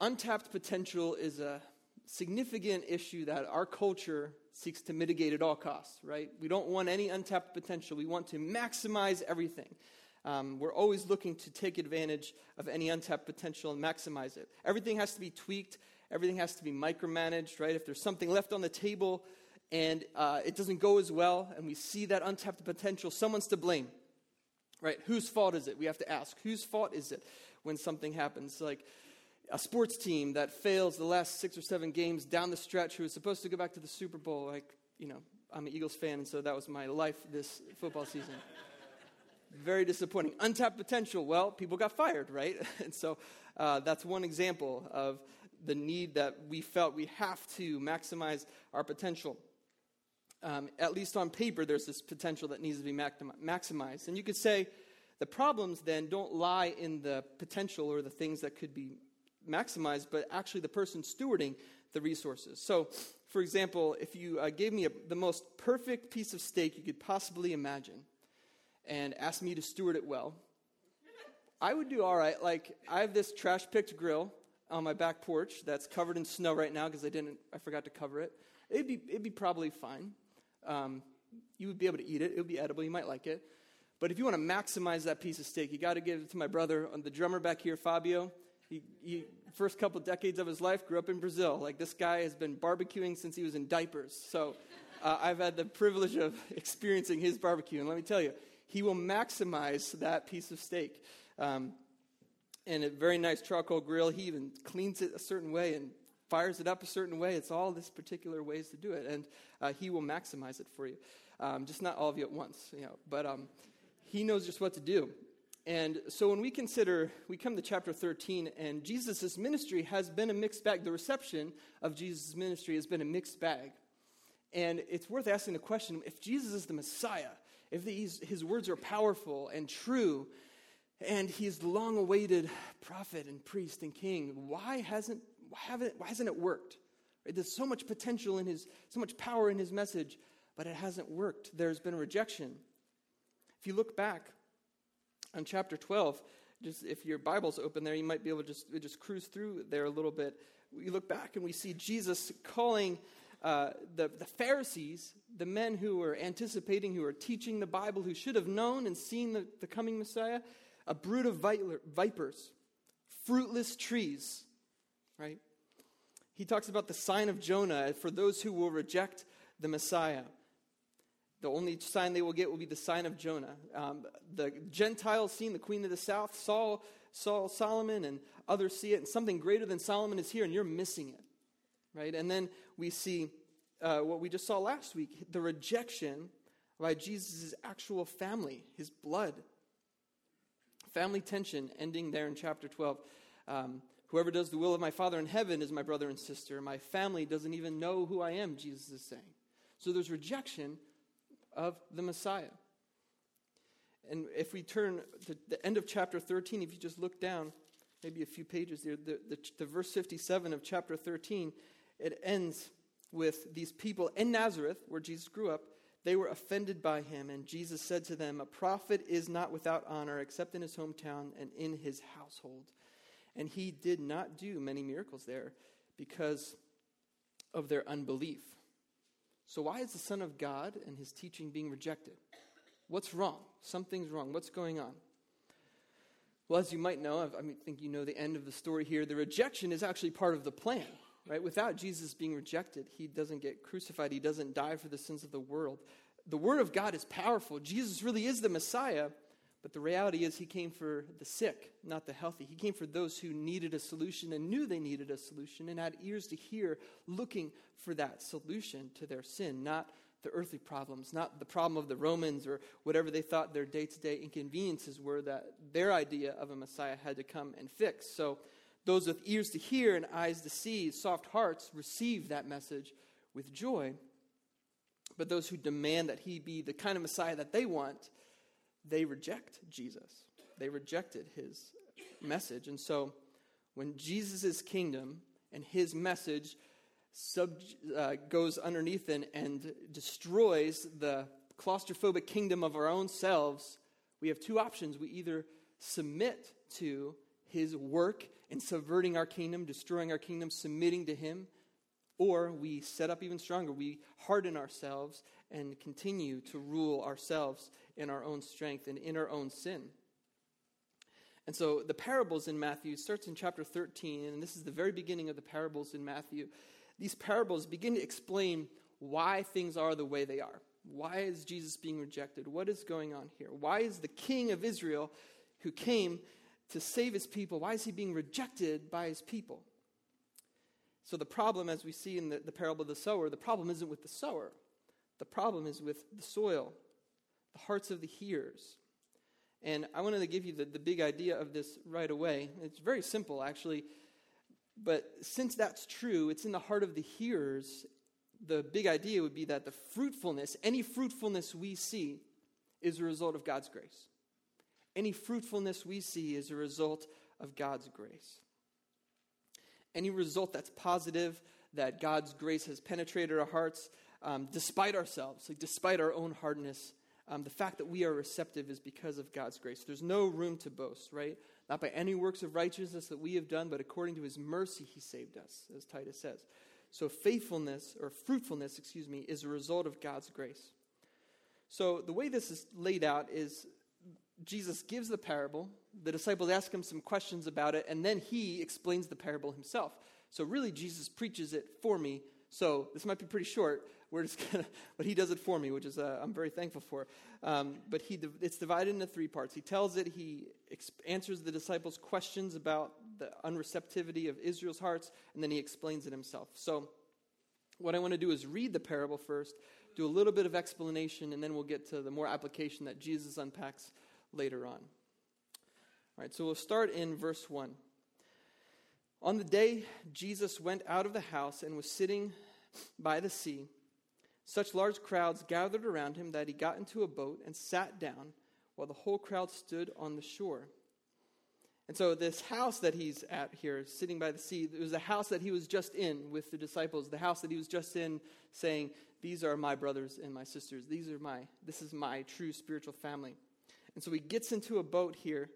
untapped potential is a significant issue that our culture seeks to mitigate at all costs, right? We don't want any untapped potential. We want to maximize everything. Um, we're always looking to take advantage of any untapped potential and maximize it. Everything has to be tweaked, everything has to be micromanaged, right? If there's something left on the table and uh, it doesn't go as well, and we see that untapped potential, someone's to blame. Right? Whose fault is it? We have to ask. Whose fault is it when something happens? Like, a sports team that fails the last six or seven games down the stretch who is supposed to go back to the Super Bowl. Like, you know, I'm an Eagles fan, and so that was my life this football season. Very disappointing. Untapped potential. Well, people got fired, right? And so uh, that's one example of the need that we felt we have to maximize our potential. Um, at least on paper, there's this potential that needs to be maximized. And you could say the problems then don't lie in the potential or the things that could be maximized, but actually the person stewarding the resources. So, for example, if you uh, gave me a, the most perfect piece of steak you could possibly imagine and asked me to steward it well, I would do all right. Like, I have this trash picked grill on my back porch that's covered in snow right now because I didn't, I forgot to cover it. It'd be, it'd be probably fine. Um, you would be able to eat it. It would be edible. You might like it. But if you want to maximize that piece of steak, you got to give it to my brother, the drummer back here, Fabio. He, he, first couple decades of his life grew up in Brazil. Like this guy has been barbecuing since he was in diapers. So uh, I've had the privilege of experiencing his barbecue. And let me tell you, he will maximize that piece of steak. Um, and a very nice charcoal grill. He even cleans it a certain way and fires it up a certain way. It's all this particular ways to do it. And uh, he will maximize it for you. Um, just not all of you at once, you know. But um, he knows just what to do. And so when we consider, we come to chapter 13, and Jesus' ministry has been a mixed bag. The reception of Jesus' ministry has been a mixed bag. And it's worth asking the question if Jesus is the Messiah, if these, his words are powerful and true, and he's the long awaited prophet and priest and king, why hasn't, why haven't, why hasn't it worked? Right? There's so much potential in his, so much power in his message, but it hasn't worked. There's been rejection. If you look back, on chapter 12, just if your Bible's open there, you might be able to just, just cruise through there a little bit. We look back and we see Jesus calling uh, the, the Pharisees, the men who were anticipating, who were teaching the Bible, who should have known and seen the, the coming Messiah, a brood of vipers, fruitless trees, right? He talks about the sign of Jonah for those who will reject the Messiah. The only sign they will get will be the sign of Jonah. Um, the Gentiles seeing the queen of the south, Saul, Saul, Solomon, and others see it, and something greater than Solomon is here, and you're missing it. Right? And then we see uh, what we just saw last week the rejection by Jesus' actual family, his blood. Family tension ending there in chapter 12. Um, Whoever does the will of my Father in heaven is my brother and sister. My family doesn't even know who I am, Jesus is saying. So there's rejection of the Messiah. And if we turn to the end of chapter 13, if you just look down, maybe a few pages there, the, the, the verse 57 of chapter 13, it ends with these people in Nazareth, where Jesus grew up. They were offended by him, and Jesus said to them, A prophet is not without honor except in his hometown and in his household. And he did not do many miracles there because of their unbelief. So, why is the Son of God and his teaching being rejected? What's wrong? Something's wrong. What's going on? Well, as you might know, I think you know the end of the story here. The rejection is actually part of the plan, right? Without Jesus being rejected, he doesn't get crucified, he doesn't die for the sins of the world. The Word of God is powerful. Jesus really is the Messiah, but the reality is, he came for the sick, not the healthy. He came for those who needed a solution and knew they needed a solution and had ears to hear, looking for that solution to their sin, not the earthly problems, not the problem of the Romans or whatever they thought their day to day inconveniences were that their idea of a Messiah had to come and fix. So, those with ears to hear and eyes to see, soft hearts, receive that message with joy. But those who demand that he be the kind of Messiah that they want, they reject Jesus. They rejected his message. And so when Jesus' kingdom and his message sub, uh, goes underneath and, and destroys the claustrophobic kingdom of our own selves, we have two options. We either submit to his work in subverting our kingdom, destroying our kingdom, submitting to Him, or we set up even stronger. We harden ourselves and continue to rule ourselves in our own strength and in our own sin. And so the parables in Matthew starts in chapter 13, and this is the very beginning of the parables in Matthew. These parables begin to explain why things are the way they are. Why is Jesus being rejected? What is going on here? Why is the king of Israel who came to save his people, why is he being rejected by his people? So the problem, as we see in the, the parable of the sower, the problem isn't with the sower. The problem is with the soil, the hearts of the hearers. And I wanted to give you the, the big idea of this right away. It's very simple, actually. But since that's true, it's in the heart of the hearers. The big idea would be that the fruitfulness, any fruitfulness we see, is a result of God's grace. Any fruitfulness we see is a result of God's grace. Any result that's positive, that God's grace has penetrated our hearts, um, despite ourselves, like despite our own hardness, um, the fact that we are receptive is because of God's grace. There's no room to boast, right? Not by any works of righteousness that we have done, but according to his mercy, he saved us, as Titus says. So faithfulness, or fruitfulness, excuse me, is a result of God's grace. So the way this is laid out is Jesus gives the parable, the disciples ask him some questions about it, and then he explains the parable himself. So really, Jesus preaches it for me. So this might be pretty short, we're just gonna, but he does it for me, which is uh, I'm very thankful for. Um, but he, it's divided into three parts. He tells it. He answers the disciples' questions about the unreceptivity of Israel's hearts, and then he explains it himself. So, what I want to do is read the parable first, do a little bit of explanation, and then we'll get to the more application that Jesus unpacks later on. All right. So we'll start in verse one. On the day Jesus went out of the house and was sitting by the sea. Such large crowds gathered around him that he got into a boat and sat down while the whole crowd stood on the shore. And so, this house that he's at here, sitting by the sea, it was a house that he was just in with the disciples, the house that he was just in, saying, These are my brothers and my sisters. These are my, this is my true spiritual family. And so, he gets into a boat here,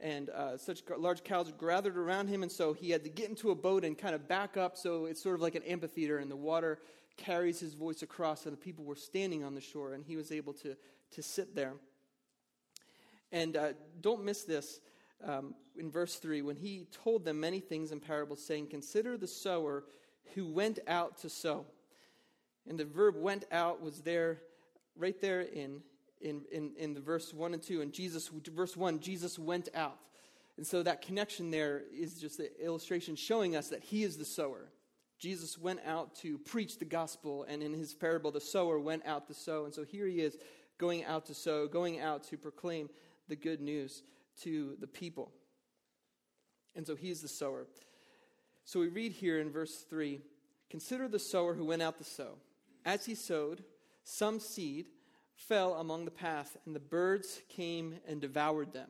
and uh, such large crowds gathered around him, and so he had to get into a boat and kind of back up. So, it's sort of like an amphitheater, and the water carries his voice across, and the people were standing on the shore, and he was able to, to sit there. And uh, don't miss this um, in verse 3 when he told them many things in parables, saying, Consider the sower who went out to sow. And the verb went out was there, right there in, in, in, in the verse 1 and 2. And Jesus, verse 1, Jesus went out. And so that connection there is just the illustration showing us that he is the sower. Jesus went out to preach the gospel, and in his parable, the sower went out to sow. And so here he is going out to sow, going out to proclaim the good news to the people. And so he's the sower. So we read here in verse 3 Consider the sower who went out to sow. As he sowed, some seed fell among the path, and the birds came and devoured them.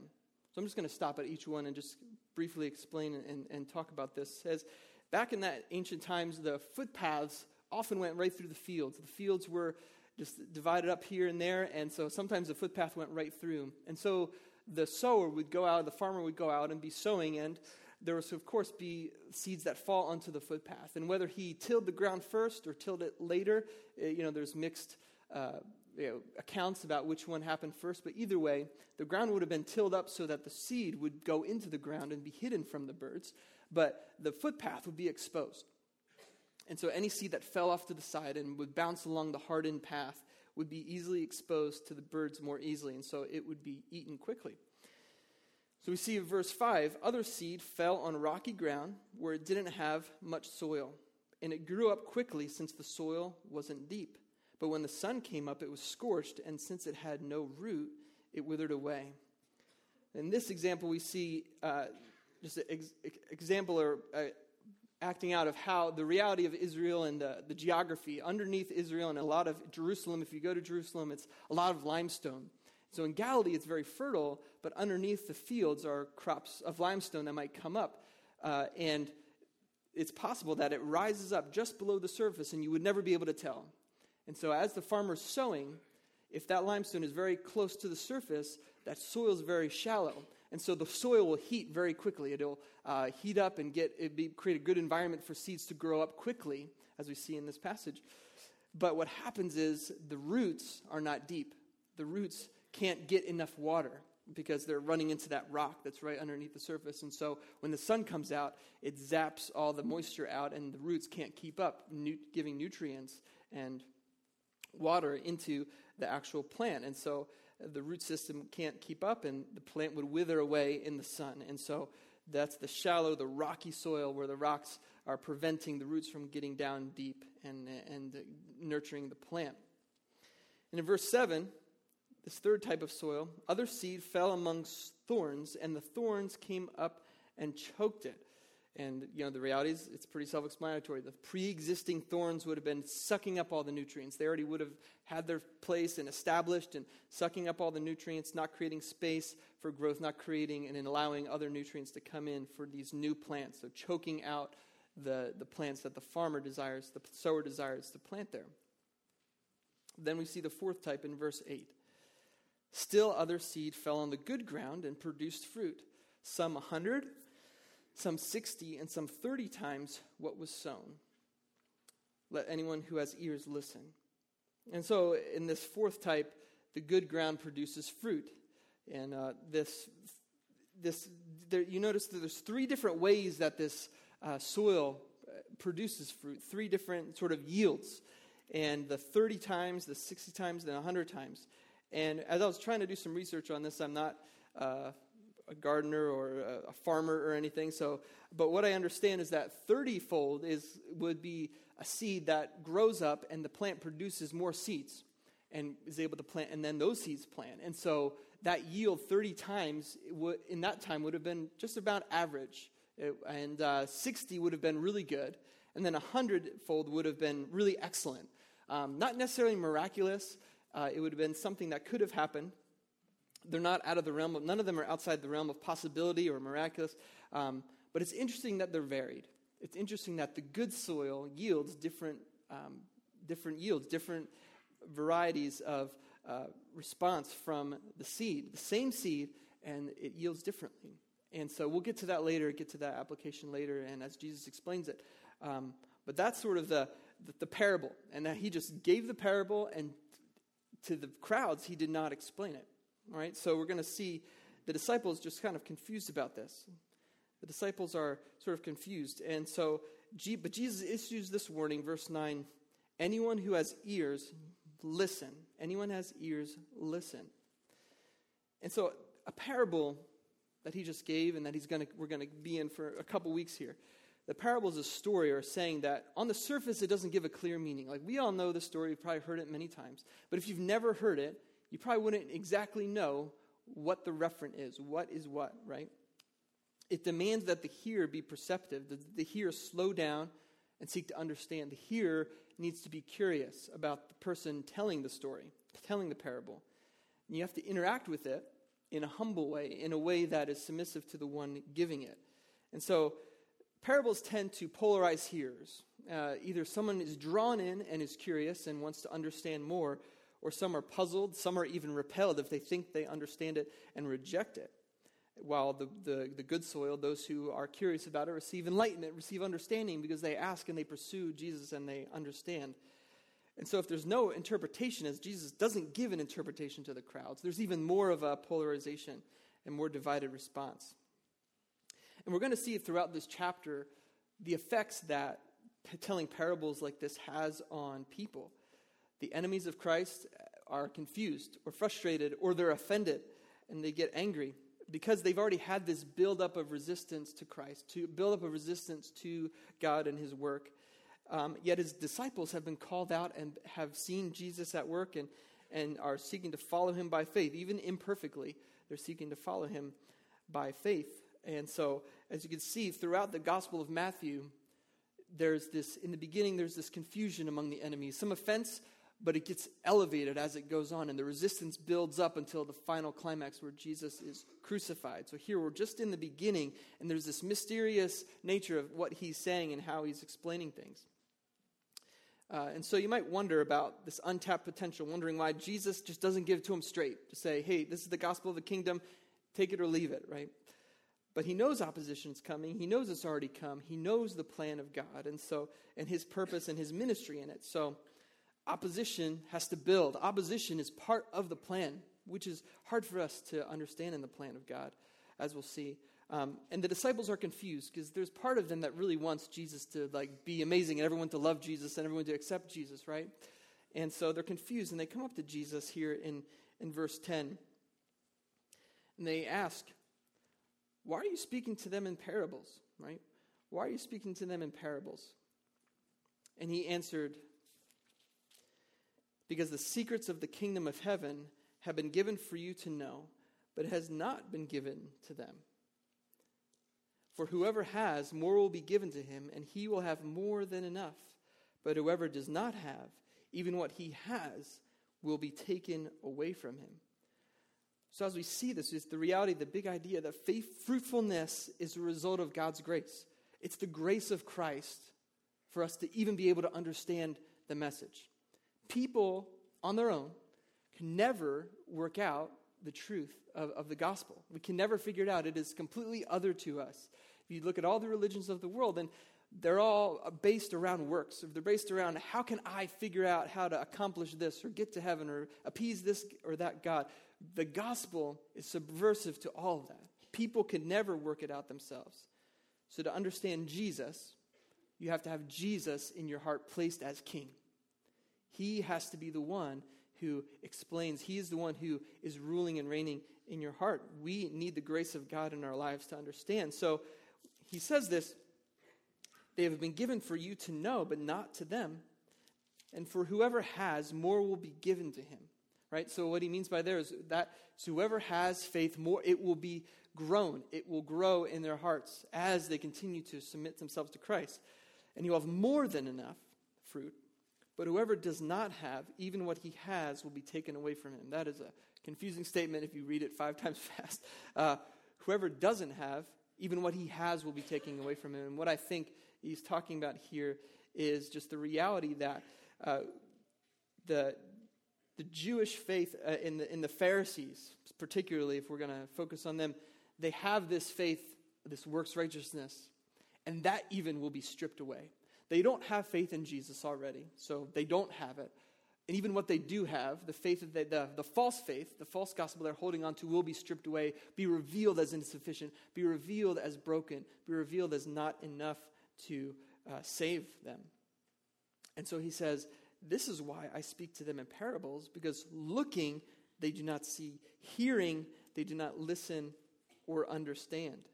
So I'm just going to stop at each one and just briefly explain and, and talk about this. It says, Back in that ancient times, the footpaths often went right through the fields. The fields were just divided up here and there, and so sometimes the footpath went right through. And so the sower would go out, the farmer would go out and be sowing, and there was, of course, be seeds that fall onto the footpath. And whether he tilled the ground first or tilled it later, eh, you know, there's mixed uh, you know, accounts about which one happened first. But either way, the ground would have been tilled up so that the seed would go into the ground and be hidden from the birds but the footpath would be exposed. And so any seed that fell off to the side and would bounce along the hardened path would be easily exposed to the birds more easily, and so it would be eaten quickly. So we see in verse 5 other seed fell on rocky ground where it didn't have much soil, and it grew up quickly since the soil wasn't deep. But when the sun came up, it was scorched, and since it had no root, it withered away. In this example, we see uh, just an ex- example or uh, acting out of how the reality of Israel and the, the geography underneath Israel and a lot of Jerusalem, if you go to Jerusalem, it's a lot of limestone. So in Galilee, it's very fertile, but underneath the fields are crops of limestone that might come up. Uh, and it's possible that it rises up just below the surface and you would never be able to tell. And so, as the farmer's sowing, if that limestone is very close to the surface, that soil is very shallow. And so the soil will heat very quickly. It'll uh, heat up and get it be, create a good environment for seeds to grow up quickly, as we see in this passage. But what happens is the roots are not deep. The roots can't get enough water because they're running into that rock that's right underneath the surface. And so when the sun comes out, it zaps all the moisture out, and the roots can't keep up, nu- giving nutrients and water into the actual plant. And so the root system can't keep up, and the plant would wither away in the sun. And so that's the shallow, the rocky soil where the rocks are preventing the roots from getting down deep and, and nurturing the plant. And in verse 7, this third type of soil, other seed fell amongst thorns, and the thorns came up and choked it. And, you know, the reality is it's pretty self explanatory. The pre existing thorns would have been sucking up all the nutrients. They already would have had their place and established and sucking up all the nutrients, not creating space for growth, not creating and allowing other nutrients to come in for these new plants. So, choking out the, the plants that the farmer desires, the sower desires to plant there. Then we see the fourth type in verse 8. Still, other seed fell on the good ground and produced fruit, some a hundred, some sixty, and some thirty times what was sown. Let anyone who has ears listen. And so, in this fourth type, the good ground produces fruit. And uh, this, this there, you notice that there's three different ways that this uh, soil uh, produces fruit, three different sort of yields. And the 30 times, the 60 times, and the 100 times. And as I was trying to do some research on this, I'm not uh, a gardener or a, farmer or anything. So, but what I understand is that 30-fold is would be a seed that grows up and the plant produces more seeds and is able to plant, and then those seeds plant. And so that yield 30 times would, in that time would have been just about average, it, and uh, 60 would have been really good, and then 100-fold would have been really excellent. Um, not necessarily miraculous, uh, it would have been something that could have happened. They're not out of the realm of, none of them are outside the realm of possibility or miraculous. Um, but it's interesting that they're varied. It's interesting that the good soil yields different, um, different yields, different varieties of uh, response from the seed. The same seed, and it yields differently. And so we'll get to that later, get to that application later, and as Jesus explains it. Um, but that's sort of the, the, the parable. And that he just gave the parable and to the crowds, he did not explain it. All right, so we're going to see the disciples just kind of confused about this. The disciples are sort of confused. And so, but Jesus issues this warning, verse 9 anyone who has ears, listen. Anyone has ears, listen. And so, a parable that he just gave and that he's gonna, we're going to be in for a couple weeks here the parable is a story or saying that on the surface it doesn't give a clear meaning. Like we all know the story, we've probably heard it many times. But if you've never heard it, you probably wouldn't exactly know what the referent is. What is what, right? It demands that the hearer be perceptive, the, the hearer slow down and seek to understand. The hearer needs to be curious about the person telling the story, telling the parable. And you have to interact with it in a humble way, in a way that is submissive to the one giving it. And so parables tend to polarize hearers. Uh, either someone is drawn in and is curious and wants to understand more, or some are puzzled, some are even repelled if they think they understand it and reject it. While the, the, the good soil, those who are curious about it, receive enlightenment, receive understanding because they ask and they pursue Jesus and they understand. And so, if there's no interpretation, as Jesus doesn't give an interpretation to the crowds, there's even more of a polarization and more divided response. And we're going to see throughout this chapter the effects that telling parables like this has on people. The enemies of Christ are confused or frustrated or they're offended and they get angry because they've already had this buildup of resistance to Christ, to build up of resistance to God and his work. Um, yet his disciples have been called out and have seen Jesus at work and, and are seeking to follow him by faith, even imperfectly. They're seeking to follow him by faith. And so, as you can see throughout the Gospel of Matthew, there's this, in the beginning, there's this confusion among the enemies, some offense, but it gets elevated as it goes on, and the resistance builds up until the final climax where Jesus is crucified. So here we're just in the beginning, and there's this mysterious nature of what he's saying and how he's explaining things. Uh, and so you might wonder about this untapped potential, wondering why Jesus just doesn't give to him straight to say, hey, this is the gospel of the kingdom take it or leave it, right? But he knows opposition is coming. He knows it's already come. He knows the plan of God and so and his purpose and his ministry in it. So opposition has to build. Opposition is part of the plan, which is hard for us to understand in the plan of God, as we'll see. Um, and the disciples are confused because there's part of them that really wants Jesus to like be amazing and everyone to love Jesus and everyone to accept Jesus, right? And so they're confused and they come up to Jesus here in, in verse 10. And they ask, Why are you speaking to them in parables? Right? Why are you speaking to them in parables? And he answered, Because the secrets of the kingdom of heaven have been given for you to know, but has not been given to them. For whoever has, more will be given to him, and he will have more than enough. But whoever does not have, even what he has, will be taken away from him. So, as we see this, is the reality, the big idea that faith, fruitfulness is a result of God's grace. It's the grace of Christ for us to even be able to understand the message. People on their own can never work out the truth of, of the gospel. We can never figure it out. It is completely other to us. If you look at all the religions of the world, and they're all based around works. If they're based around how can I figure out how to accomplish this or get to heaven or appease this or that God, the gospel is subversive to all of that. People can never work it out themselves. So to understand Jesus, you have to have Jesus in your heart placed as king. He has to be the one who explains, He is the one who is ruling and reigning in your heart. We need the grace of God in our lives to understand. So he says this they have been given for you to know, but not to them. And for whoever has, more will be given to him. Right? So what he means by there is that so whoever has faith, more it will be grown. It will grow in their hearts as they continue to submit themselves to Christ. And you have more than enough fruit. But whoever does not have, even what he has will be taken away from him. That is a confusing statement if you read it five times fast. Uh, whoever doesn't have, even what he has will be taken away from him. And what I think he's talking about here is just the reality that uh, the, the Jewish faith uh, in, the, in the Pharisees, particularly if we're going to focus on them, they have this faith, this works righteousness, and that even will be stripped away. They don't have faith in Jesus already, so they don't have it. And even what they do have, the faith that they, the, the false faith, the false gospel they're holding on to will be stripped away, be revealed as insufficient, be revealed as broken, be revealed as not enough to uh, save them. And so he says, This is why I speak to them in parables, because looking, they do not see, hearing, they do not listen or understand.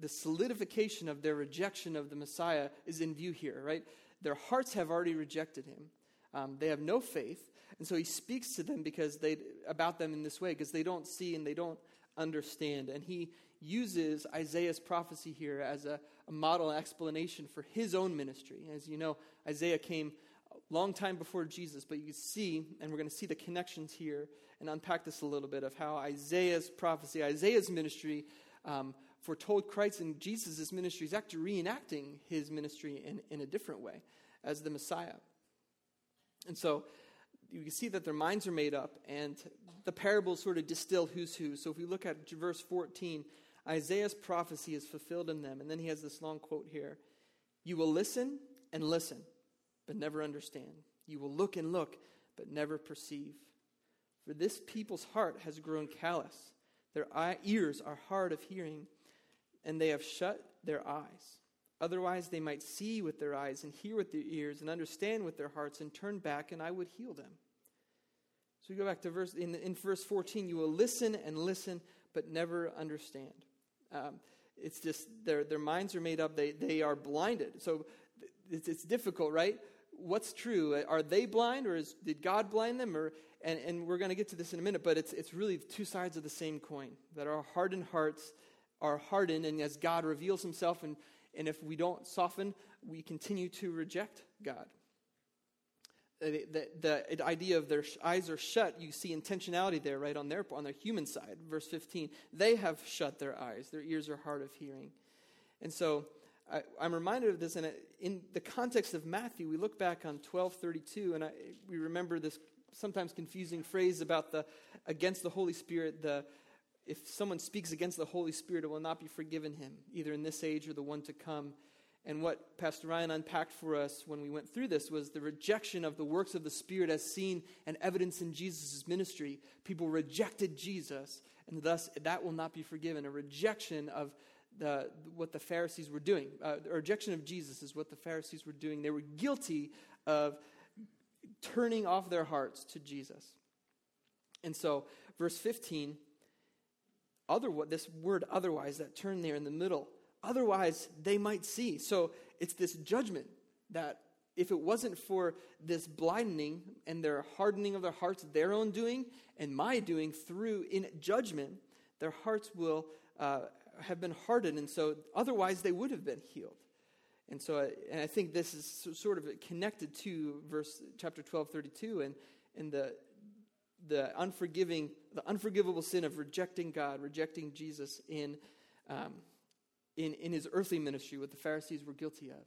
The solidification of their rejection of the Messiah is in view here, right? Their hearts have already rejected him. Um, they have no faith. And so he speaks to them because they, about them in this way, because they don't see and they don't understand. And he uses Isaiah's prophecy here as a, a model explanation for his own ministry. As you know, Isaiah came a long time before Jesus, but you see, and we're going to see the connections here and unpack this a little bit of how Isaiah's prophecy, Isaiah's ministry, um, foretold Christ and Jesus' ministry is actually reenacting his ministry in, in a different way as the Messiah. And so you can see that their minds are made up, and the parables sort of distill who's who. So if we look at verse 14, Isaiah's prophecy is fulfilled in them. And then he has this long quote here You will listen and listen, but never understand. You will look and look, but never perceive. For this people's heart has grown callous. Their ears are hard of hearing, and they have shut their eyes. Otherwise, they might see with their eyes and hear with their ears and understand with their hearts and turn back, and I would heal them. So we go back to verse in, in verse 14. You will listen and listen, but never understand. Um, it's just their, their minds are made up, they, they are blinded. So it's, it's difficult, right? What's true? Are they blind, or is, did God blind them? Or, and, and we're going to get to this in a minute, but it's, it's really two sides of the same coin that our hardened hearts are hardened, and as God reveals himself and and if we don't soften, we continue to reject God. Uh, the, the, the, idea of their eyes are shut, you see intentionality there, right, on their, on their human side. Verse 15, they have shut their eyes, their ears are hard of hearing. And so I, am reminded of this, and in the context of Matthew, we look back on 1232, and I, we remember this sometimes confusing phrase about the against the Holy Spirit, the if someone speaks against the Holy Spirit, it will not be forgiven him, either in this age or the one to come. And what Pastor Ryan unpacked for us when we went through this was the rejection of the works of the Spirit as seen and evidence in Jesus' ministry. People rejected Jesus, and thus that will not be forgiven. A rejection of the, what the Pharisees were doing. Uh, a rejection of Jesus is what the Pharisees were doing. They were guilty of turning off their hearts to Jesus. And so, verse 15, other, this word otherwise, that turn there in the middle, otherwise they might see. So it's this judgment that if it wasn't for this blinding and their hardening of their hearts, their own doing and my doing through in judgment, their hearts will uh, have been hardened. And so otherwise they would have been healed. And so, uh, and I think this is sort of connected to verse chapter 12, 32, and, and the, the unforgiving, the unforgivable sin of rejecting God, rejecting Jesus in, um, in, in his earthly ministry, what the Pharisees were guilty of.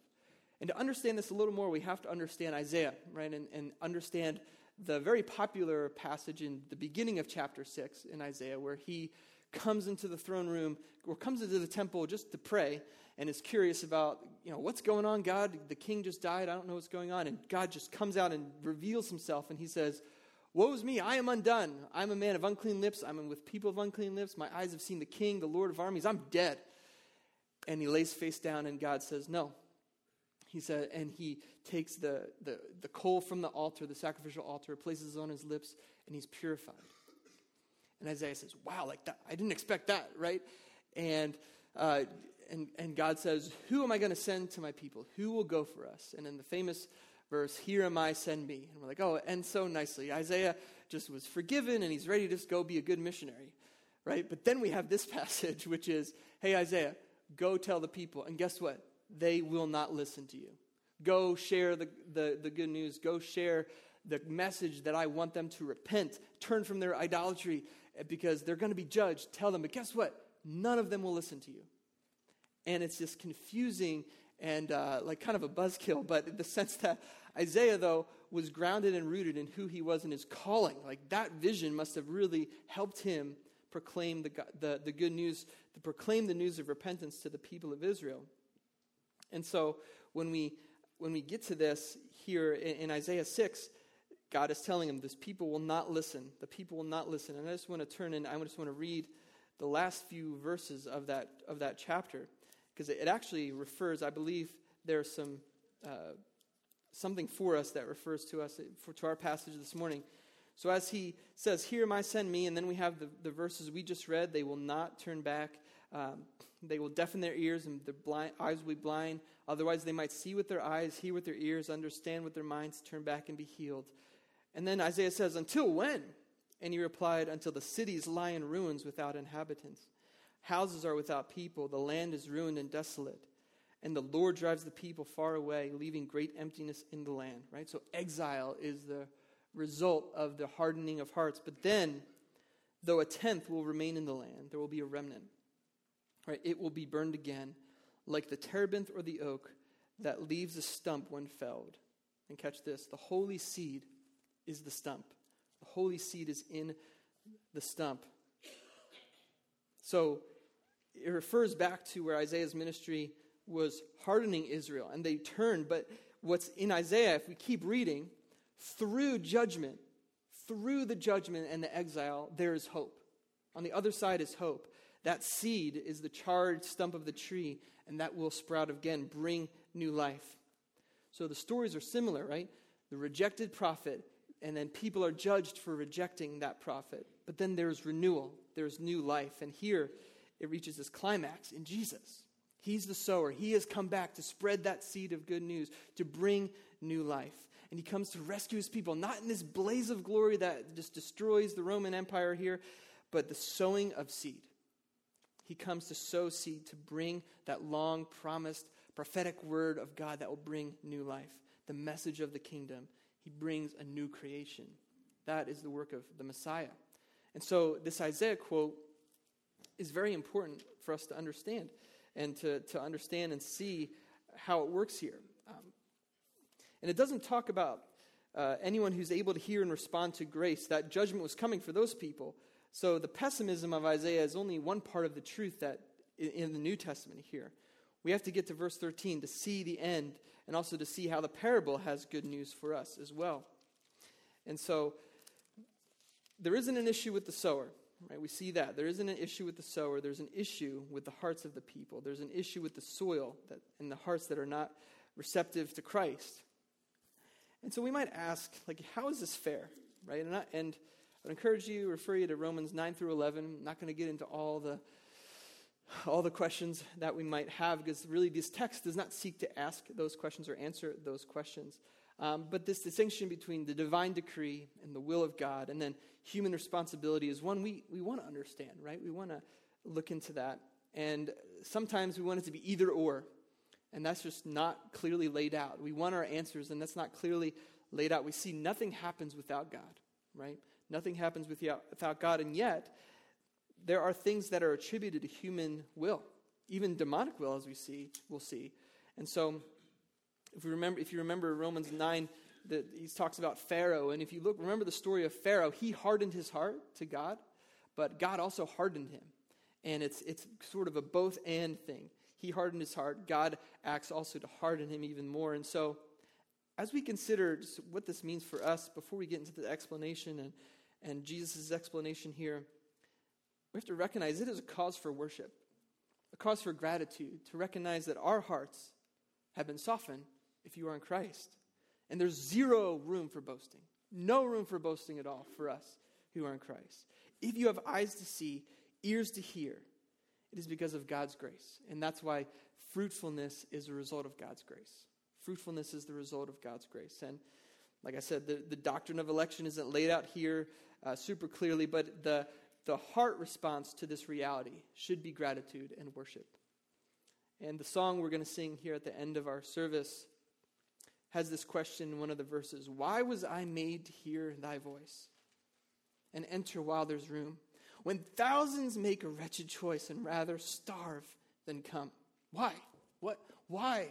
And to understand this a little more, we have to understand Isaiah, right? And, and understand the very popular passage in the beginning of chapter 6 in Isaiah, where he comes into the throne room or comes into the temple just to pray and is curious about, you know, what's going on, God? The king just died. I don't know what's going on. And God just comes out and reveals himself and he says, Woe is me, I am undone. I'm a man of unclean lips. I'm with people of unclean lips. My eyes have seen the king, the Lord of armies. I'm dead. And he lays face down, and God says, No. He said, and he takes the, the, the coal from the altar, the sacrificial altar, places it on his lips, and he's purified. And Isaiah says, Wow, like that, I didn't expect that, right? And, uh, and, and God says, Who am I going to send to my people? Who will go for us? And in the famous verse, Here am I, send me. And we're like, Oh, and so nicely. Isaiah just was forgiven and he's ready to just go be a good missionary, right? But then we have this passage, which is, Hey, Isaiah, go tell the people. And guess what? They will not listen to you. Go share the, the, the good news. Go share the message that I want them to repent, turn from their idolatry, because they're going to be judged. Tell them, but guess what? None of them will listen to you. And it's just confusing and uh, like kind of a buzzkill, but the sense that Isaiah, though, was grounded and rooted in who he was and his calling. Like that vision must have really helped him proclaim the, the, the good news, to proclaim the news of repentance to the people of Israel. And so when we, when we get to this here in, in Isaiah 6, God is telling him, This people will not listen. The people will not listen. And I just want to turn in, I just want to read the last few verses of that, of that chapter, because it, actually refers, I believe there are some, uh, something for us that refers to us, for, to our passage this morning. So as he says, Here am I, send me, and then we have the, the verses we just read, they will not turn back. Um, they will deafen their ears, and their blind, eyes will be blind. Otherwise, they might see with their eyes, hear with their ears, understand with their minds, turn back and be healed. And then Isaiah says, Until when? And he replied, Until the cities lie in ruins without inhabitants. Houses are without people, the land is ruined and desolate. And the Lord drives the people far away, leaving great emptiness in the land. Right? So exile is the result of the hardening of hearts. But then, though a tenth will remain in the land, there will be a remnant. Right? It will be burned again, like the terebinth or the oak that leaves a stump when felled. And catch this the holy seed is the stump. The holy seed is in the stump. So it refers back to where Isaiah's ministry was hardening Israel, and they turned. But what's in Isaiah, if we keep reading, through judgment, through the judgment and the exile, there is hope. On the other side is hope. That seed is the charred stump of the tree, and that will sprout again, bring new life. So the stories are similar, right? The rejected prophet and then people are judged for rejecting that prophet. But then there's renewal, there's new life. And here it reaches its climax in Jesus. He's the sower. He has come back to spread that seed of good news, to bring new life. And he comes to rescue his people, not in this blaze of glory that just destroys the Roman Empire here, but the sowing of seed. He comes to sow seed to bring that long promised prophetic word of God that will bring new life, the message of the kingdom he brings a new creation. That is the work of the Messiah. And so, this Isaiah quote is very important for us to understand and to, to understand and see how it works here. Um, and it doesn't talk about uh, anyone who's able to hear and respond to grace. That judgment was coming for those people. So the pessimism of Isaiah is only one part of the truth that in the New Testament here. We have to get to verse 13 to see the end and also to see how the parable has good news for us as well. And so there isn't an issue with the sower, right? We see that. There isn't an issue with the sower. There's an issue with the hearts of the people. There's an issue with the soil that, and the hearts that are not receptive to Christ. And so we might ask, like, how is this fair, right? And, I, and I would encourage you, refer you to Romans 9 through 11. I'm not going to get into all the all the questions that we might have because really this text does not seek to ask those questions or answer those questions. Um, but this distinction between the divine decree and the will of God and then human responsibility is one we, we want to understand, right? We want to look into that. And sometimes we want it to be either or. And that's just not clearly laid out. We want our answers, and that's not clearly laid out. We see nothing happens without God, right? Nothing happens without, God. And yet, there are things that are attributed to human will, even demonic will, as we see, we'll see. And so, if, we remember, if you remember Romans 9, the, he talks about Pharaoh. And if you look, remember the story of Pharaoh, he hardened his heart to God, but God also hardened him. And it's, it's sort of a both and thing. He hardened his heart. God acts also to harden him even more. And so, as we consider what this means for us, before we get into the explanation and, and Jesus' explanation here, we have to recognize it is a cause for worship, a cause for gratitude, to recognize that our hearts have been softened if you are in Christ. And there's zero room for boasting, no room for boasting at all for us who are in Christ. If you have eyes to see, ears to hear, it is because of God's grace. And that's why fruitfulness is a result of God's grace. Fruitfulness is the result of God's grace. And like I said, the, the doctrine of election isn't laid out here uh, super clearly, but the, the heart response to this reality should be gratitude and worship. And the song we're going to sing here at the end of our service has this question in one of the verses Why was I made to hear thy voice and enter while there's room? When thousands make a wretched choice and rather starve than come. Why? What? Why?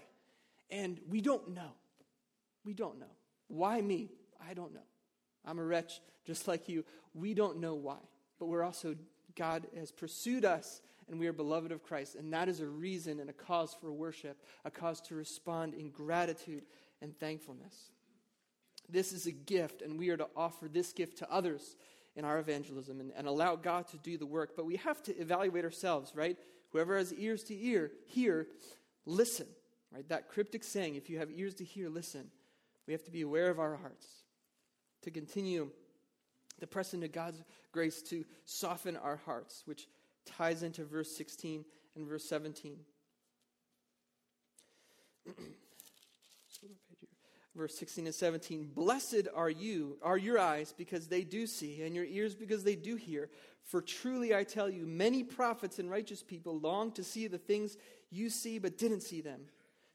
And we don't know. We don't know. Why me? I don't know. I'm a wretch just like you. We don't know why but we're also, God has pursued us and we are beloved of Christ. And that is a reason and a cause for worship, a cause to respond in gratitude and thankfulness. This is a gift, and we are to offer this gift to others in our evangelism and, and allow God to do the work. But we have to evaluate ourselves, right? Whoever has ears to ear, hear, listen. Right? That cryptic saying, if you have ears to hear, listen. We have to be aware of our hearts. To continue to press into God's grace to soften our hearts, which ties into verse 16 and verse 17. verse 16 and 17 blessed are you are your eyes because they do see and your ears because they do hear for truly i tell you many prophets and righteous people long to see the things you see but didn't see them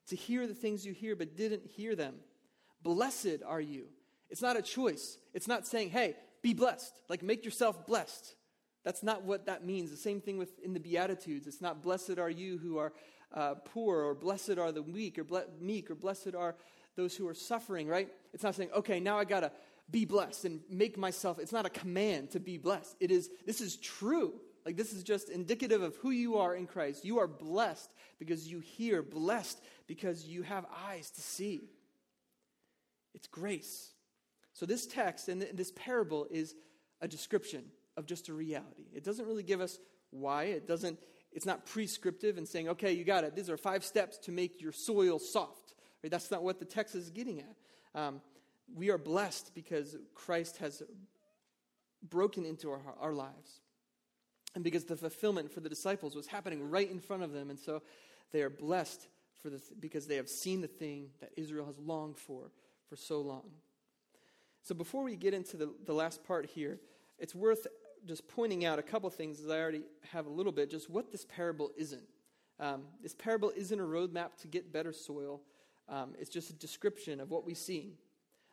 to hear the things you hear but didn't hear them blessed are you it's not a choice it's not saying hey be blessed. Like, make yourself blessed. That's not what that means. The same thing with in the Beatitudes. It's not blessed are you who are uh, poor, or blessed are the weak, or ble- meek, or blessed are those who are suffering, right? It's not saying, okay, now I got to be blessed and make myself. It's not a command to be blessed. It is, this is true. Like, this is just indicative of who you are in Christ. You are blessed because you hear, blessed because you have eyes to see. It's grace. So, this text and this parable is a description of just a reality. It doesn't really give us why. It doesn't, it's not prescriptive and saying, okay, you got it. These are five steps to make your soil soft. Right? That's not what the text is getting at. Um, we are blessed because Christ has broken into our, our lives. And because the fulfillment for the disciples was happening right in front of them. And so they are blessed for the, because they have seen the thing that Israel has longed for for so long. So before we get into the, the last part here, it's worth just pointing out a couple things, as I already have a little bit, just what this parable isn't. Um, this parable isn't a roadmap to get better soil, um, it's just a description of what we see.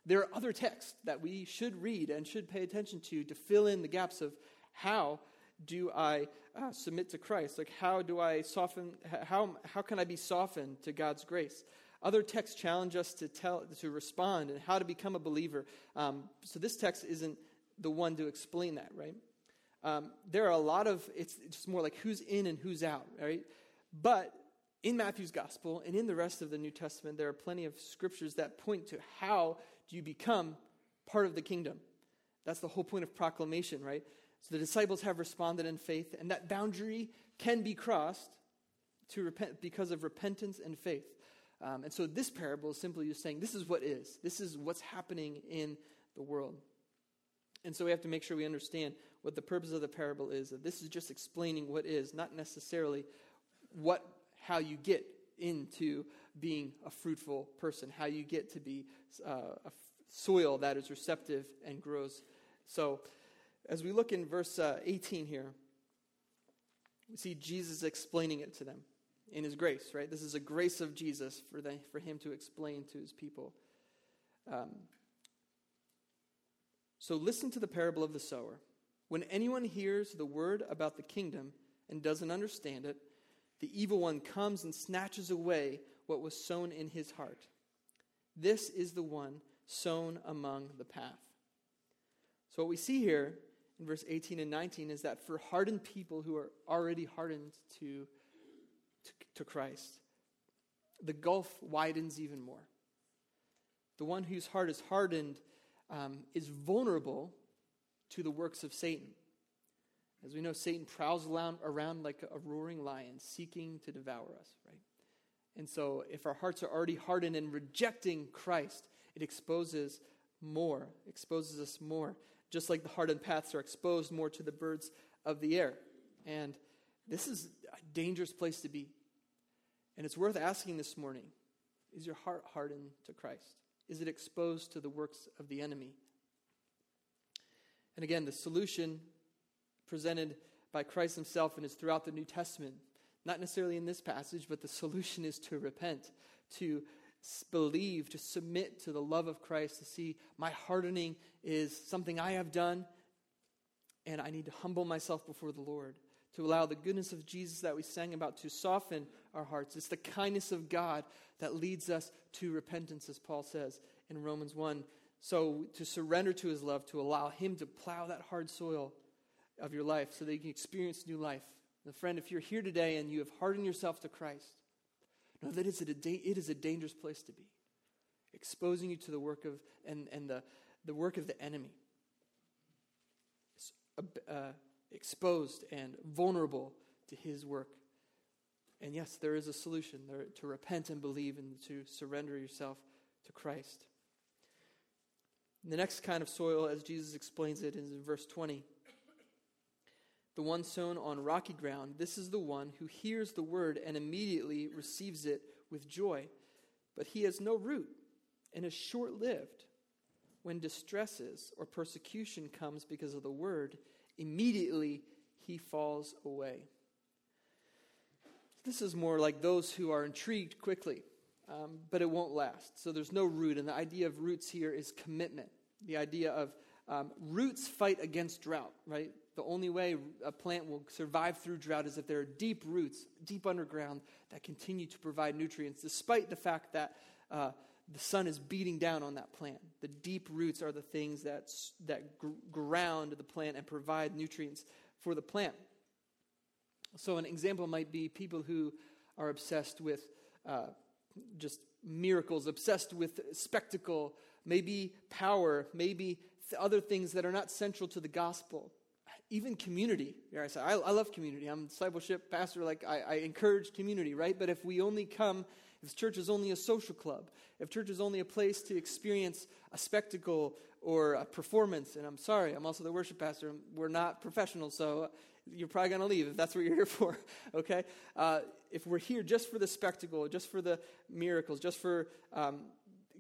There are other texts that we should read and should pay attention to to fill in the gaps of how do I uh, submit to Christ? Like, how do I soften, how, how can I be softened to God's grace? Other texts challenge us to tell, to respond, and how to become a believer. Um, so this text isn't the one to explain that, right? um, there are a lot of, it's just more like who's in and who's out, right? But in Matthew's gospel and in the rest of the New Testament, there are plenty of scriptures that point to how do you become part of the kingdom. That's the whole point of proclamation, right? So the disciples have responded in faith, and that boundary can be crossed to repent because of repentance and faith. Um, and so this parable is simply just saying this is what is. This is what's happening in the world. And so we have to make sure we understand what the purpose of the parable is. That this is just explaining what is, not necessarily what how you get into being a fruitful person, how you get to be uh, a soil that is receptive and grows. So, as we look in verse uh, 18 here, we see Jesus explaining it to them in his grace, right? This is a grace of Jesus for, the, for him to explain to his people. Um, so listen to the parable of the sower. When anyone hears the word about the kingdom and doesn't understand it, the evil one comes and snatches away what was sown in his heart. This is the one sown among the path. So, what we see here in verse 18 and 19 is that for hardened people who are already hardened to to, to Christ, the gulf widens even more. The one whose heart is hardened um, is vulnerable to the works of Satan. As we know, Satan prowls around, like a roaring lion, seeking to devour us, right? And so, if our hearts are already hardened and rejecting Christ, it exposes more, exposes us more, just like the hardened paths are exposed more to the birds of the air. And this is a dangerous place to be. And it's worth asking this morning is your heart hardened to Christ? Is it exposed to the works of the enemy? And again, the solution presented by Christ himself and is throughout the New Testament, not necessarily in this passage, but the solution is to repent, to believe, to submit to the love of Christ, to see my hardening is something I have done, and I need to humble myself before the Lord to allow the goodness of Jesus that we sang about to soften our hearts. It's the kindness of God that leads us to repentance, as Paul says in Romans 1. So, to surrender to his love, to allow him to plow that hard soil of your life so that you can experience new life. And friend, if you're here today and you have hardened yourself to Christ, know that it's a, it is a dangerous place to be, exposing you to the work of and, and the, the work of the enemy. Uh, exposed and vulnerable to his work. And yes, there is a solution there to repent and believe and to surrender yourself to Christ. The next kind of soil, as Jesus explains it, is in verse 20. The one sown on rocky ground, this is the one who hears the word and immediately receives it with joy. But he has no root and is short lived. When distresses or persecution comes because of the word, immediately he falls away. This is more like those who are intrigued quickly, um, but it won't last. So there's no root. And the idea of roots here is commitment. The idea of um, roots fight against drought, right? The only way a plant will survive through drought is if there are deep roots, deep underground, that continue to provide nutrients, despite the fact that uh, the sun is beating down on that plant. The deep roots are the things that, that gr- ground the plant and provide nutrients for the plant. So, an example might be people who are obsessed with uh, just miracles, obsessed with spectacle, maybe power, maybe th- other things that are not central to the gospel. Even community. I say, I, love community. I'm discipleship pastor. Like I, I encourage community, right? But if we only come if church is only a social club, if church is only a place to experience a spectacle or a performance, and I'm sorry, I'm also the worship pastor, we're not professionals, so you're probably going to leave if that's what you're here for, okay? Uh, if we're here just for the spectacle, just for the miracles, just for um,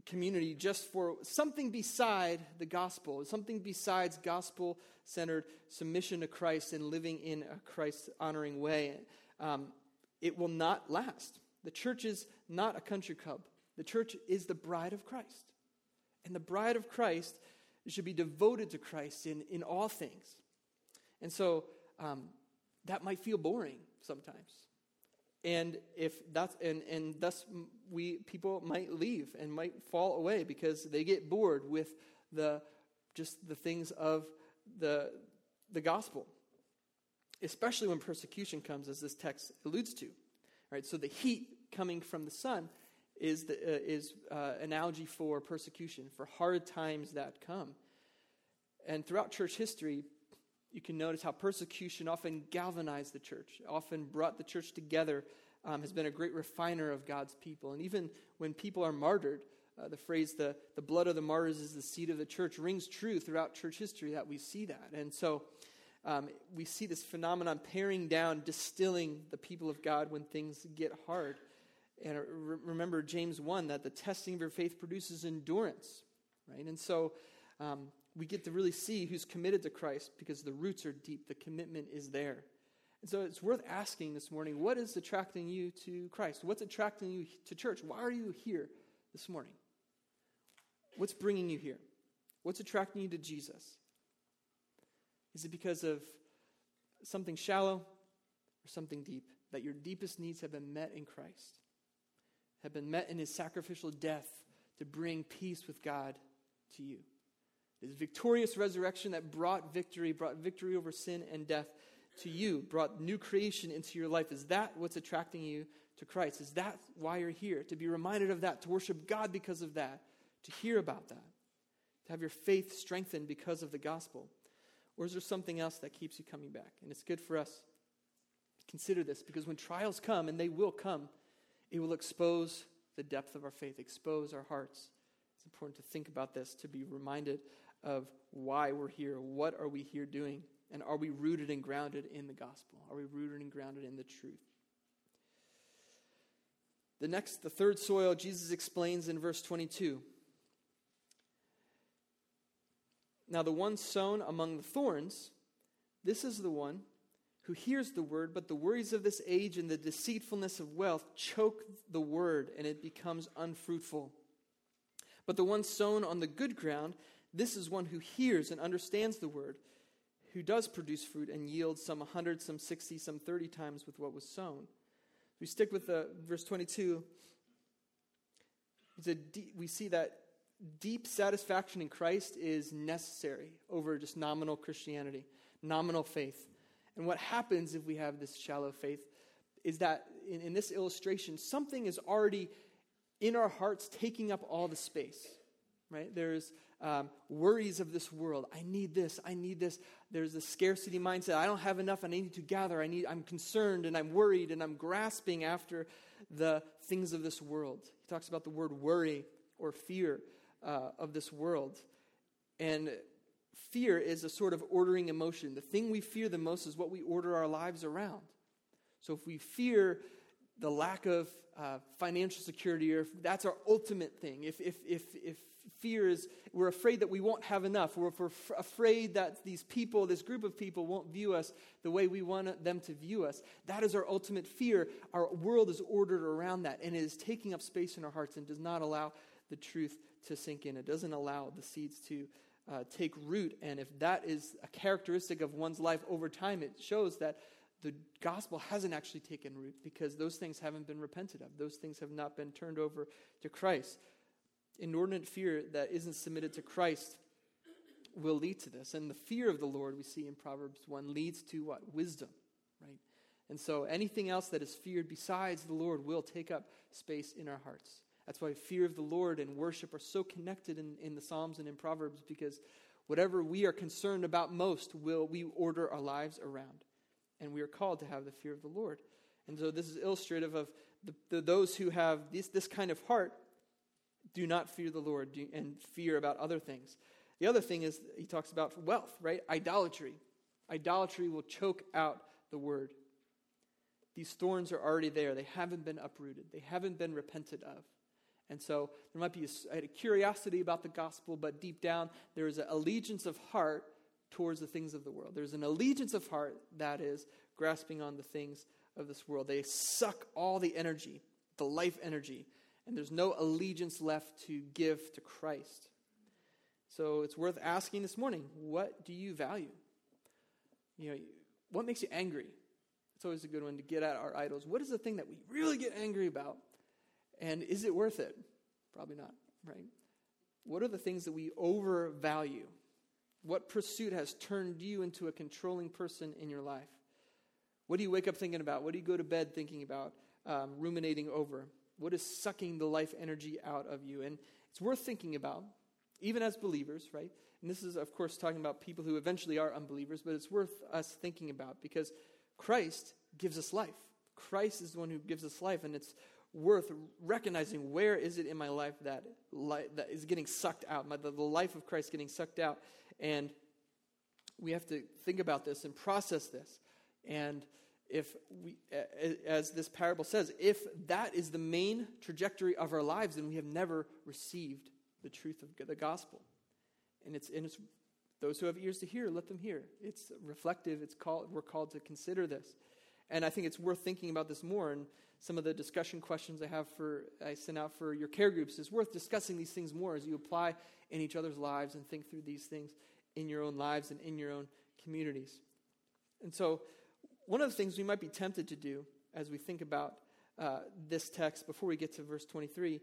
community, just for something beside the gospel, something besides gospel centered submission to Christ and living in a Christ honoring way, um, it will not last. The church is not a country club. The church is the bride of Christ. And the bride of Christ should be devoted to Christ in, in all things. And so um, that might feel boring sometimes. And if that's and, and thus we people might leave and might fall away because they get bored with the just the things of the the gospel. especially when persecution comes, as this text alludes to. Right? So the heat coming from the sun is, the, uh, is uh, analogy for persecution, for hard times that come. And throughout church history, you can notice how persecution often galvanized the church, often brought the church together, um, has been a great refiner of God's people. And even when people are martyred, uh, the phrase, the, the blood of the martyrs is the seed of the church, rings true throughout church history that we see that. And so um, we see this phenomenon paring down, distilling the people of God when things get hard. And re- remember James 1 that the testing of your faith produces endurance, right? And so um, we get to really see who's committed to Christ because the roots are deep, the commitment is there. And so it's worth asking this morning what is attracting you to Christ? What's attracting you to church? Why are you here this morning? What's bringing you here? What's attracting you to Jesus? Is it because of something shallow or something deep? That your deepest needs have been met in Christ, have been met in his sacrificial death to bring peace with God to you. His victorious resurrection that brought victory, brought victory over sin and death to you, brought new creation into your life. Is that what's attracting you to Christ? Is that why you're here? To be reminded of that, to worship God because of that, to hear about that, to have your faith strengthened because of the gospel? Or is there something else that keeps you coming back? And it's good for us consider this because when trials come, and they will come, it will expose the depth of our faith, expose our hearts. It's important to think about this, to be reminded of why we're here. What are we here doing? And are we rooted and grounded in the gospel? Are we rooted and grounded in the truth? The next, the third soil, Jesus explains in verse 22. Now, the one sown among the thorns, this is the one who hears the word, but the worries of this age and the deceitfulness of wealth choke the word, and it becomes unfruitful. But the one sown on the good ground, this is one who hears and understands the word, who does produce fruit and yields some 100, some 60, some 30 times with what was sown. We stick with the, verse 22. we see that deep satisfaction in Christ is necessary over just nominal Christianity, nominal faith. And what happens if we have this shallow faith is that in, in this illustration, something is already in our hearts taking up all the space. Right? There's um, worries of this world. I need this. I need this. There's a scarcity mindset. I don't have enough. And I need to gather. I need. I'm concerned and I'm worried and I'm grasping after the things of this world. He talks about the word worry or fear uh, of this world. And fear is a sort of ordering emotion. The thing we fear the most is what we order our lives around. So if we fear the lack of uh, financial security, or if that's our ultimate thing, if, if, if, if fear is we're afraid that we won't have enough, we're f- afraid that these people, this group of people, won't view us the way we want them to view us, that is our ultimate fear. Our world is ordered around that, and it is taking up space in our hearts and does not allow the truth to sink in. It doesn't allow the seeds to uh, take root. And if that is a characteristic of one's life over time, it shows that the gospel hasn't actually taken root because those things haven't been repented of. Those things have not been turned over to Christ. Inordinate fear that isn't submitted to Christ will lead to this. And the fear of the Lord, we see in Proverbs 1, leads to what? Wisdom, right? And so anything else that is feared besides the Lord will take up space in our hearts. That's why fear of the Lord and worship are so connected in, in the Psalms and in Proverbs because whatever we are concerned about most will we order our lives around. And we are called to have the fear of the Lord. And so this is illustrative of the, the, those who have this, this kind of heart do not fear the Lord and fear about other things. The other thing is he talks about wealth, right? Idolatry. Idolatry will choke out the word. These thorns are already there. They haven't been uprooted, they haven't been repented of. And so there might be a, a curiosity about the gospel, but deep down, there is an allegiance of heart towards the things of the world. There's an allegiance of heart that is grasping on the things of this world. They suck all the energy, the life energy, and there's no allegiance left to give to Christ. So it's worth asking this morning what do you value? You know, what makes you angry? It's always a good one to get at our idols. What is the thing that we really get angry about? And is it worth it? Probably not, right? What are the things that we overvalue? What pursuit has turned you into a controlling person in your life? What do you wake up thinking about? What do you go to bed thinking about, um, ruminating over? What is sucking the life energy out of you? And it's worth thinking about, even as believers, right? And this is, of course, talking about people who eventually are unbelievers, but it's worth us thinking about because Christ gives us life. Christ is the one who gives us life, and it's worth recognizing where is it in my life that, that is getting sucked out, my, the, the life of Christ getting sucked out. And we have to think about this and process this. And if we, as this parable says, if that is the main trajectory of our lives, then we have never received the truth of the gospel. And it's, and it's those who have ears to hear, let them hear. It's reflective. It's called, we're called to consider this. And I think it's worth thinking about this more. And some of the discussion questions I have for, I sent out for your care groups is worth discussing these things more as you apply in each other's lives and think through these things in your own lives and in your own communities. And so, one of the things we might be tempted to do as we think about uh, this text before we get to verse 23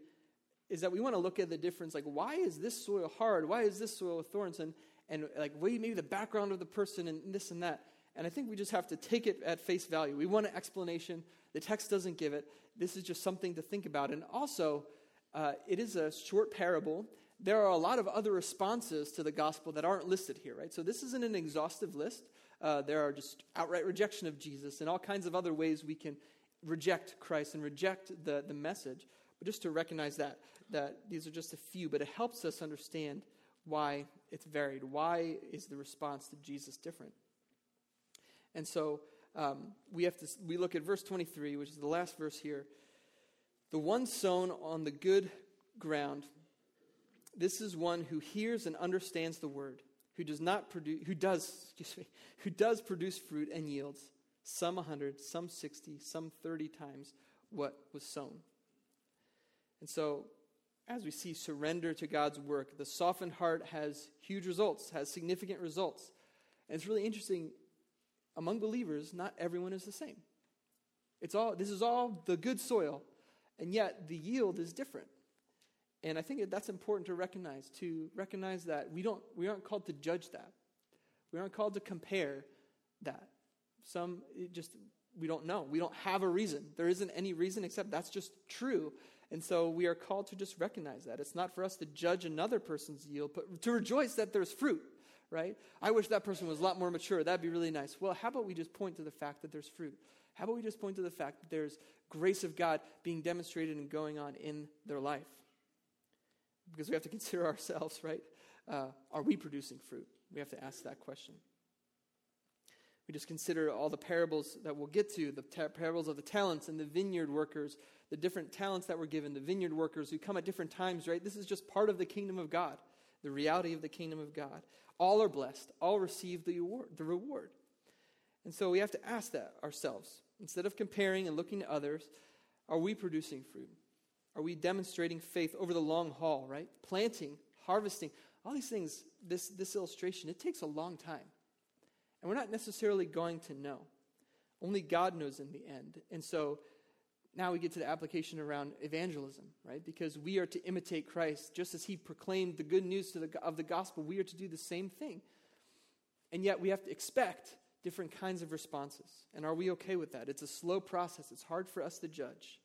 is that we want to look at the difference like why is this soil hard? Why is this soil with thorns? And and like maybe the background of the person and this and that. And i think we just have to take it at face value. We want an explanation. The text doesn't give it. This is just something to think about. And also uh, it is a short parable. There are a lot of other responses to the gospel that aren't listed here right? So this isn't an exhaustive list uh, there are just outright rejection of jesus and all kinds of other ways we can reject christ and reject the, the message but just to recognize that that these are just a few, but it helps us understand why it's varied. Why is the response to Jesus different? And so um, we have to we look at verse 23, which is the last verse here. The one sown on the good ground, this is one who hears and understands the word, who does not produce, who does, excuse me, who does produce fruit and yields, some hundred, some sixty, some thirty times what was sown. And so as we see surrender to God's work, the softened heart has huge results, has significant results. And it's really interesting among believers, not everyone is the same. It's all this is all the good soil, and yet the yield is different. And I think that's important to recognize, to recognize that we don't we aren't called to judge that. We aren't called to compare that. Some just we don't know. We don't have a reason. There isn't any reason except that's just true. And so we are called to just recognize that. It's not for us to judge another person's yield, but to rejoice that there's fruit, right? I wish that person was a lot more mature. That'd be really nice. Well, how about we just point to the fact that there's fruit? How about we just point to the fact that there's grace of God being demonstrated and going on in their life? Because we have to consider ourselves, right? Uh, are we producing fruit? We have to ask that question. We just consider all the parables that we'll get to the parables of the talents and the vineyard workers, the different talents that were given, the vineyard workers who come at different times, right? This is just part of the kingdom of God, the reality of the kingdom of God. All are blessed, all receive the reward. The reward. And so we have to ask that ourselves. Instead of comparing and looking to others, are we producing fruit? Are we demonstrating faith over the long haul, right? Planting, harvesting, all these things, this, this illustration, it takes a long time. And we're not necessarily going to know. Only God knows in the end. And so now we get to the application around evangelism, right? Because we are to imitate Christ. Just as he proclaimed the good news the, of the gospel, we are to do the same thing. And yet we have to expect different kinds of responses. And are we okay with that? It's a slow process, it's hard for us to judge.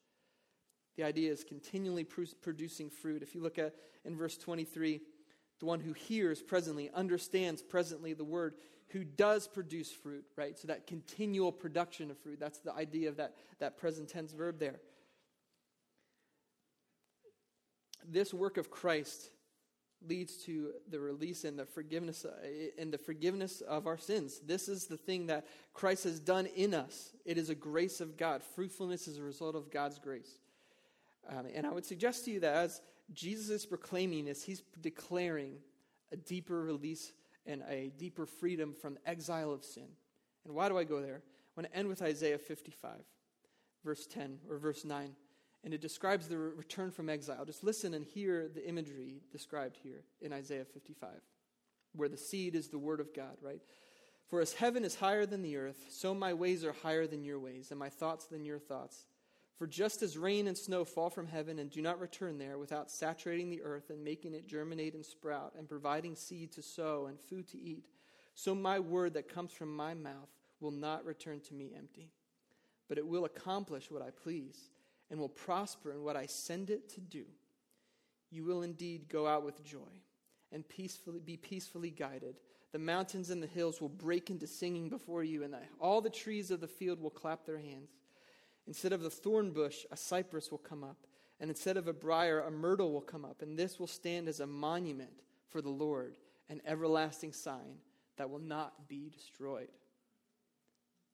The idea is continually producing fruit. If you look at in verse 23, the one who hears presently, understands presently the word, who does produce fruit, right? So that continual production of fruit. That's the idea of that, that present tense verb there. This work of Christ leads to the release and the forgiveness uh, and the forgiveness of our sins. This is the thing that Christ has done in us. It is a grace of God. Fruitfulness is a result of God's grace. Um, and I would suggest to you that as Jesus is proclaiming this, he's declaring a deeper release and a deeper freedom from the exile of sin. And why do I go there? I want to end with Isaiah 55, verse 10 or verse 9. And it describes the return from exile. Just listen and hear the imagery described here in Isaiah 55, where the seed is the word of God, right? For as heaven is higher than the earth, so my ways are higher than your ways, and my thoughts than your thoughts. For just as rain and snow fall from heaven and do not return there without saturating the earth and making it germinate and sprout and providing seed to sow and food to eat, so my word that comes from my mouth will not return to me empty, but it will accomplish what I please and will prosper in what I send it to do. You will indeed go out with joy and peacefully be peacefully guided. The mountains and the hills will break into singing before you, and all the trees of the field will clap their hands. Instead of the thorn bush, a cypress will come up, and instead of a brier, a myrtle will come up, and this will stand as a monument for the Lord, an everlasting sign that will not be destroyed.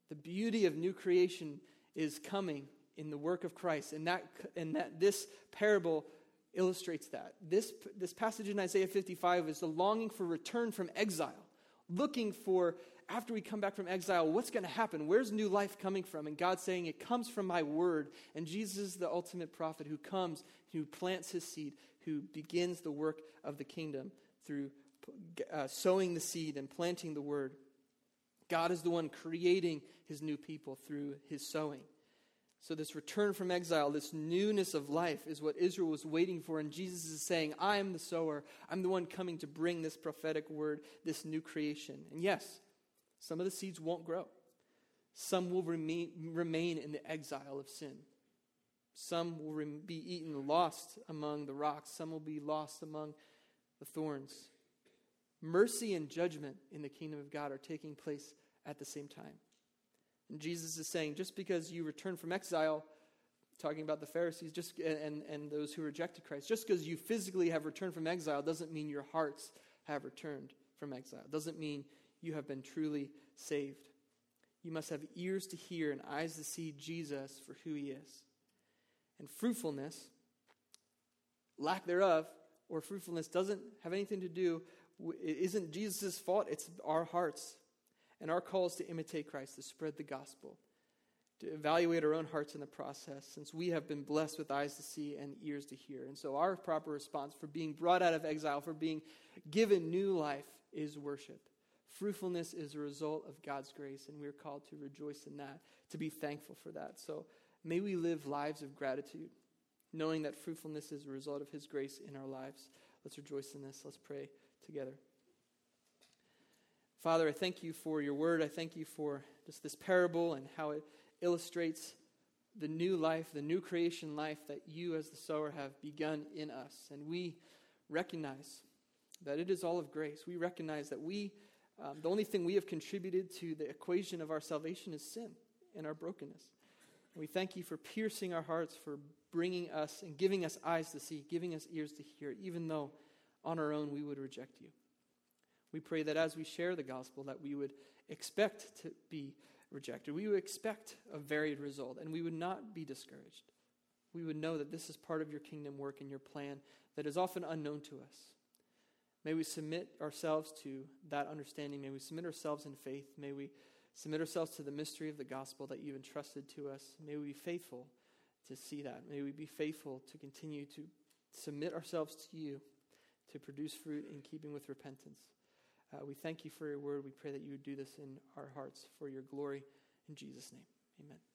The beauty of new creation is coming in the work of Christ, and that, and that this parable illustrates that. This, this passage in Isaiah 55 is the longing for return from exile, looking for, after we come back from exile, what's going to happen? Where's new life coming from? And God saying, It comes from my word. And Jesus is the ultimate prophet who comes, who plants his seed, who begins the work of the kingdom through uh, sowing the seed and planting the word. God is the one creating his new people through his sowing. So, this return from exile, this newness of life, is what Israel was waiting for. And Jesus is saying, I am the sower. I'm the one coming to bring this prophetic word, this new creation. And yes, some of the seeds won't grow, some will remain, remain in the exile of sin. Some will be eaten, lost among the rocks. Some will be lost among the thorns. Mercy and judgment in the kingdom of God are taking place at the same time. And Jesus is saying, just because you return from exile, talking about the Pharisees just, and, and those who rejected Christ, just because you physically have returned from exile doesn't mean your hearts have returned from exile. doesn't mean you have been truly saved. You must have ears to hear and eyes to see Jesus for who he is. And fruitfulness, lack thereof, or fruitfulness doesn't have anything to do, it isn't Jesus' fault, it's our hearts and our call is to imitate Christ, to spread the gospel, to evaluate our own hearts in the process, since we have been blessed with eyes to see and ears to hear. And so, our proper response for being brought out of exile, for being given new life, is worship. Fruitfulness is a result of God's grace, and we're called to rejoice in that, to be thankful for that. So, may we live lives of gratitude, knowing that fruitfulness is a result of His grace in our lives. Let's rejoice in this. Let's pray together. Father, I thank you for your word. I thank you for just this parable and how it illustrates the new life, the new creation life that you, as the sower, have begun in us. And we recognize that it is all of grace. We recognize that we, um, the only thing we have contributed to the equation of our salvation is sin and our brokenness. We thank you for piercing our hearts, for bringing us and giving us eyes to see, giving us ears to hear, even though on our own we would reject you. We pray that as we share the gospel, that we would expect to be rejected. We would expect a varied result, and we would not be discouraged. We would know that this is part of your kingdom work and your plan that is often unknown to us. May we submit ourselves to that understanding. May we submit ourselves in faith. May we submit ourselves to the mystery of the gospel that you've entrusted to us. May we be faithful to see that. May we be faithful to continue to submit ourselves to you to produce fruit in keeping with repentance. Uh, we thank you for your word. We pray that you would do this in our hearts for your glory. In Jesus' name, amen.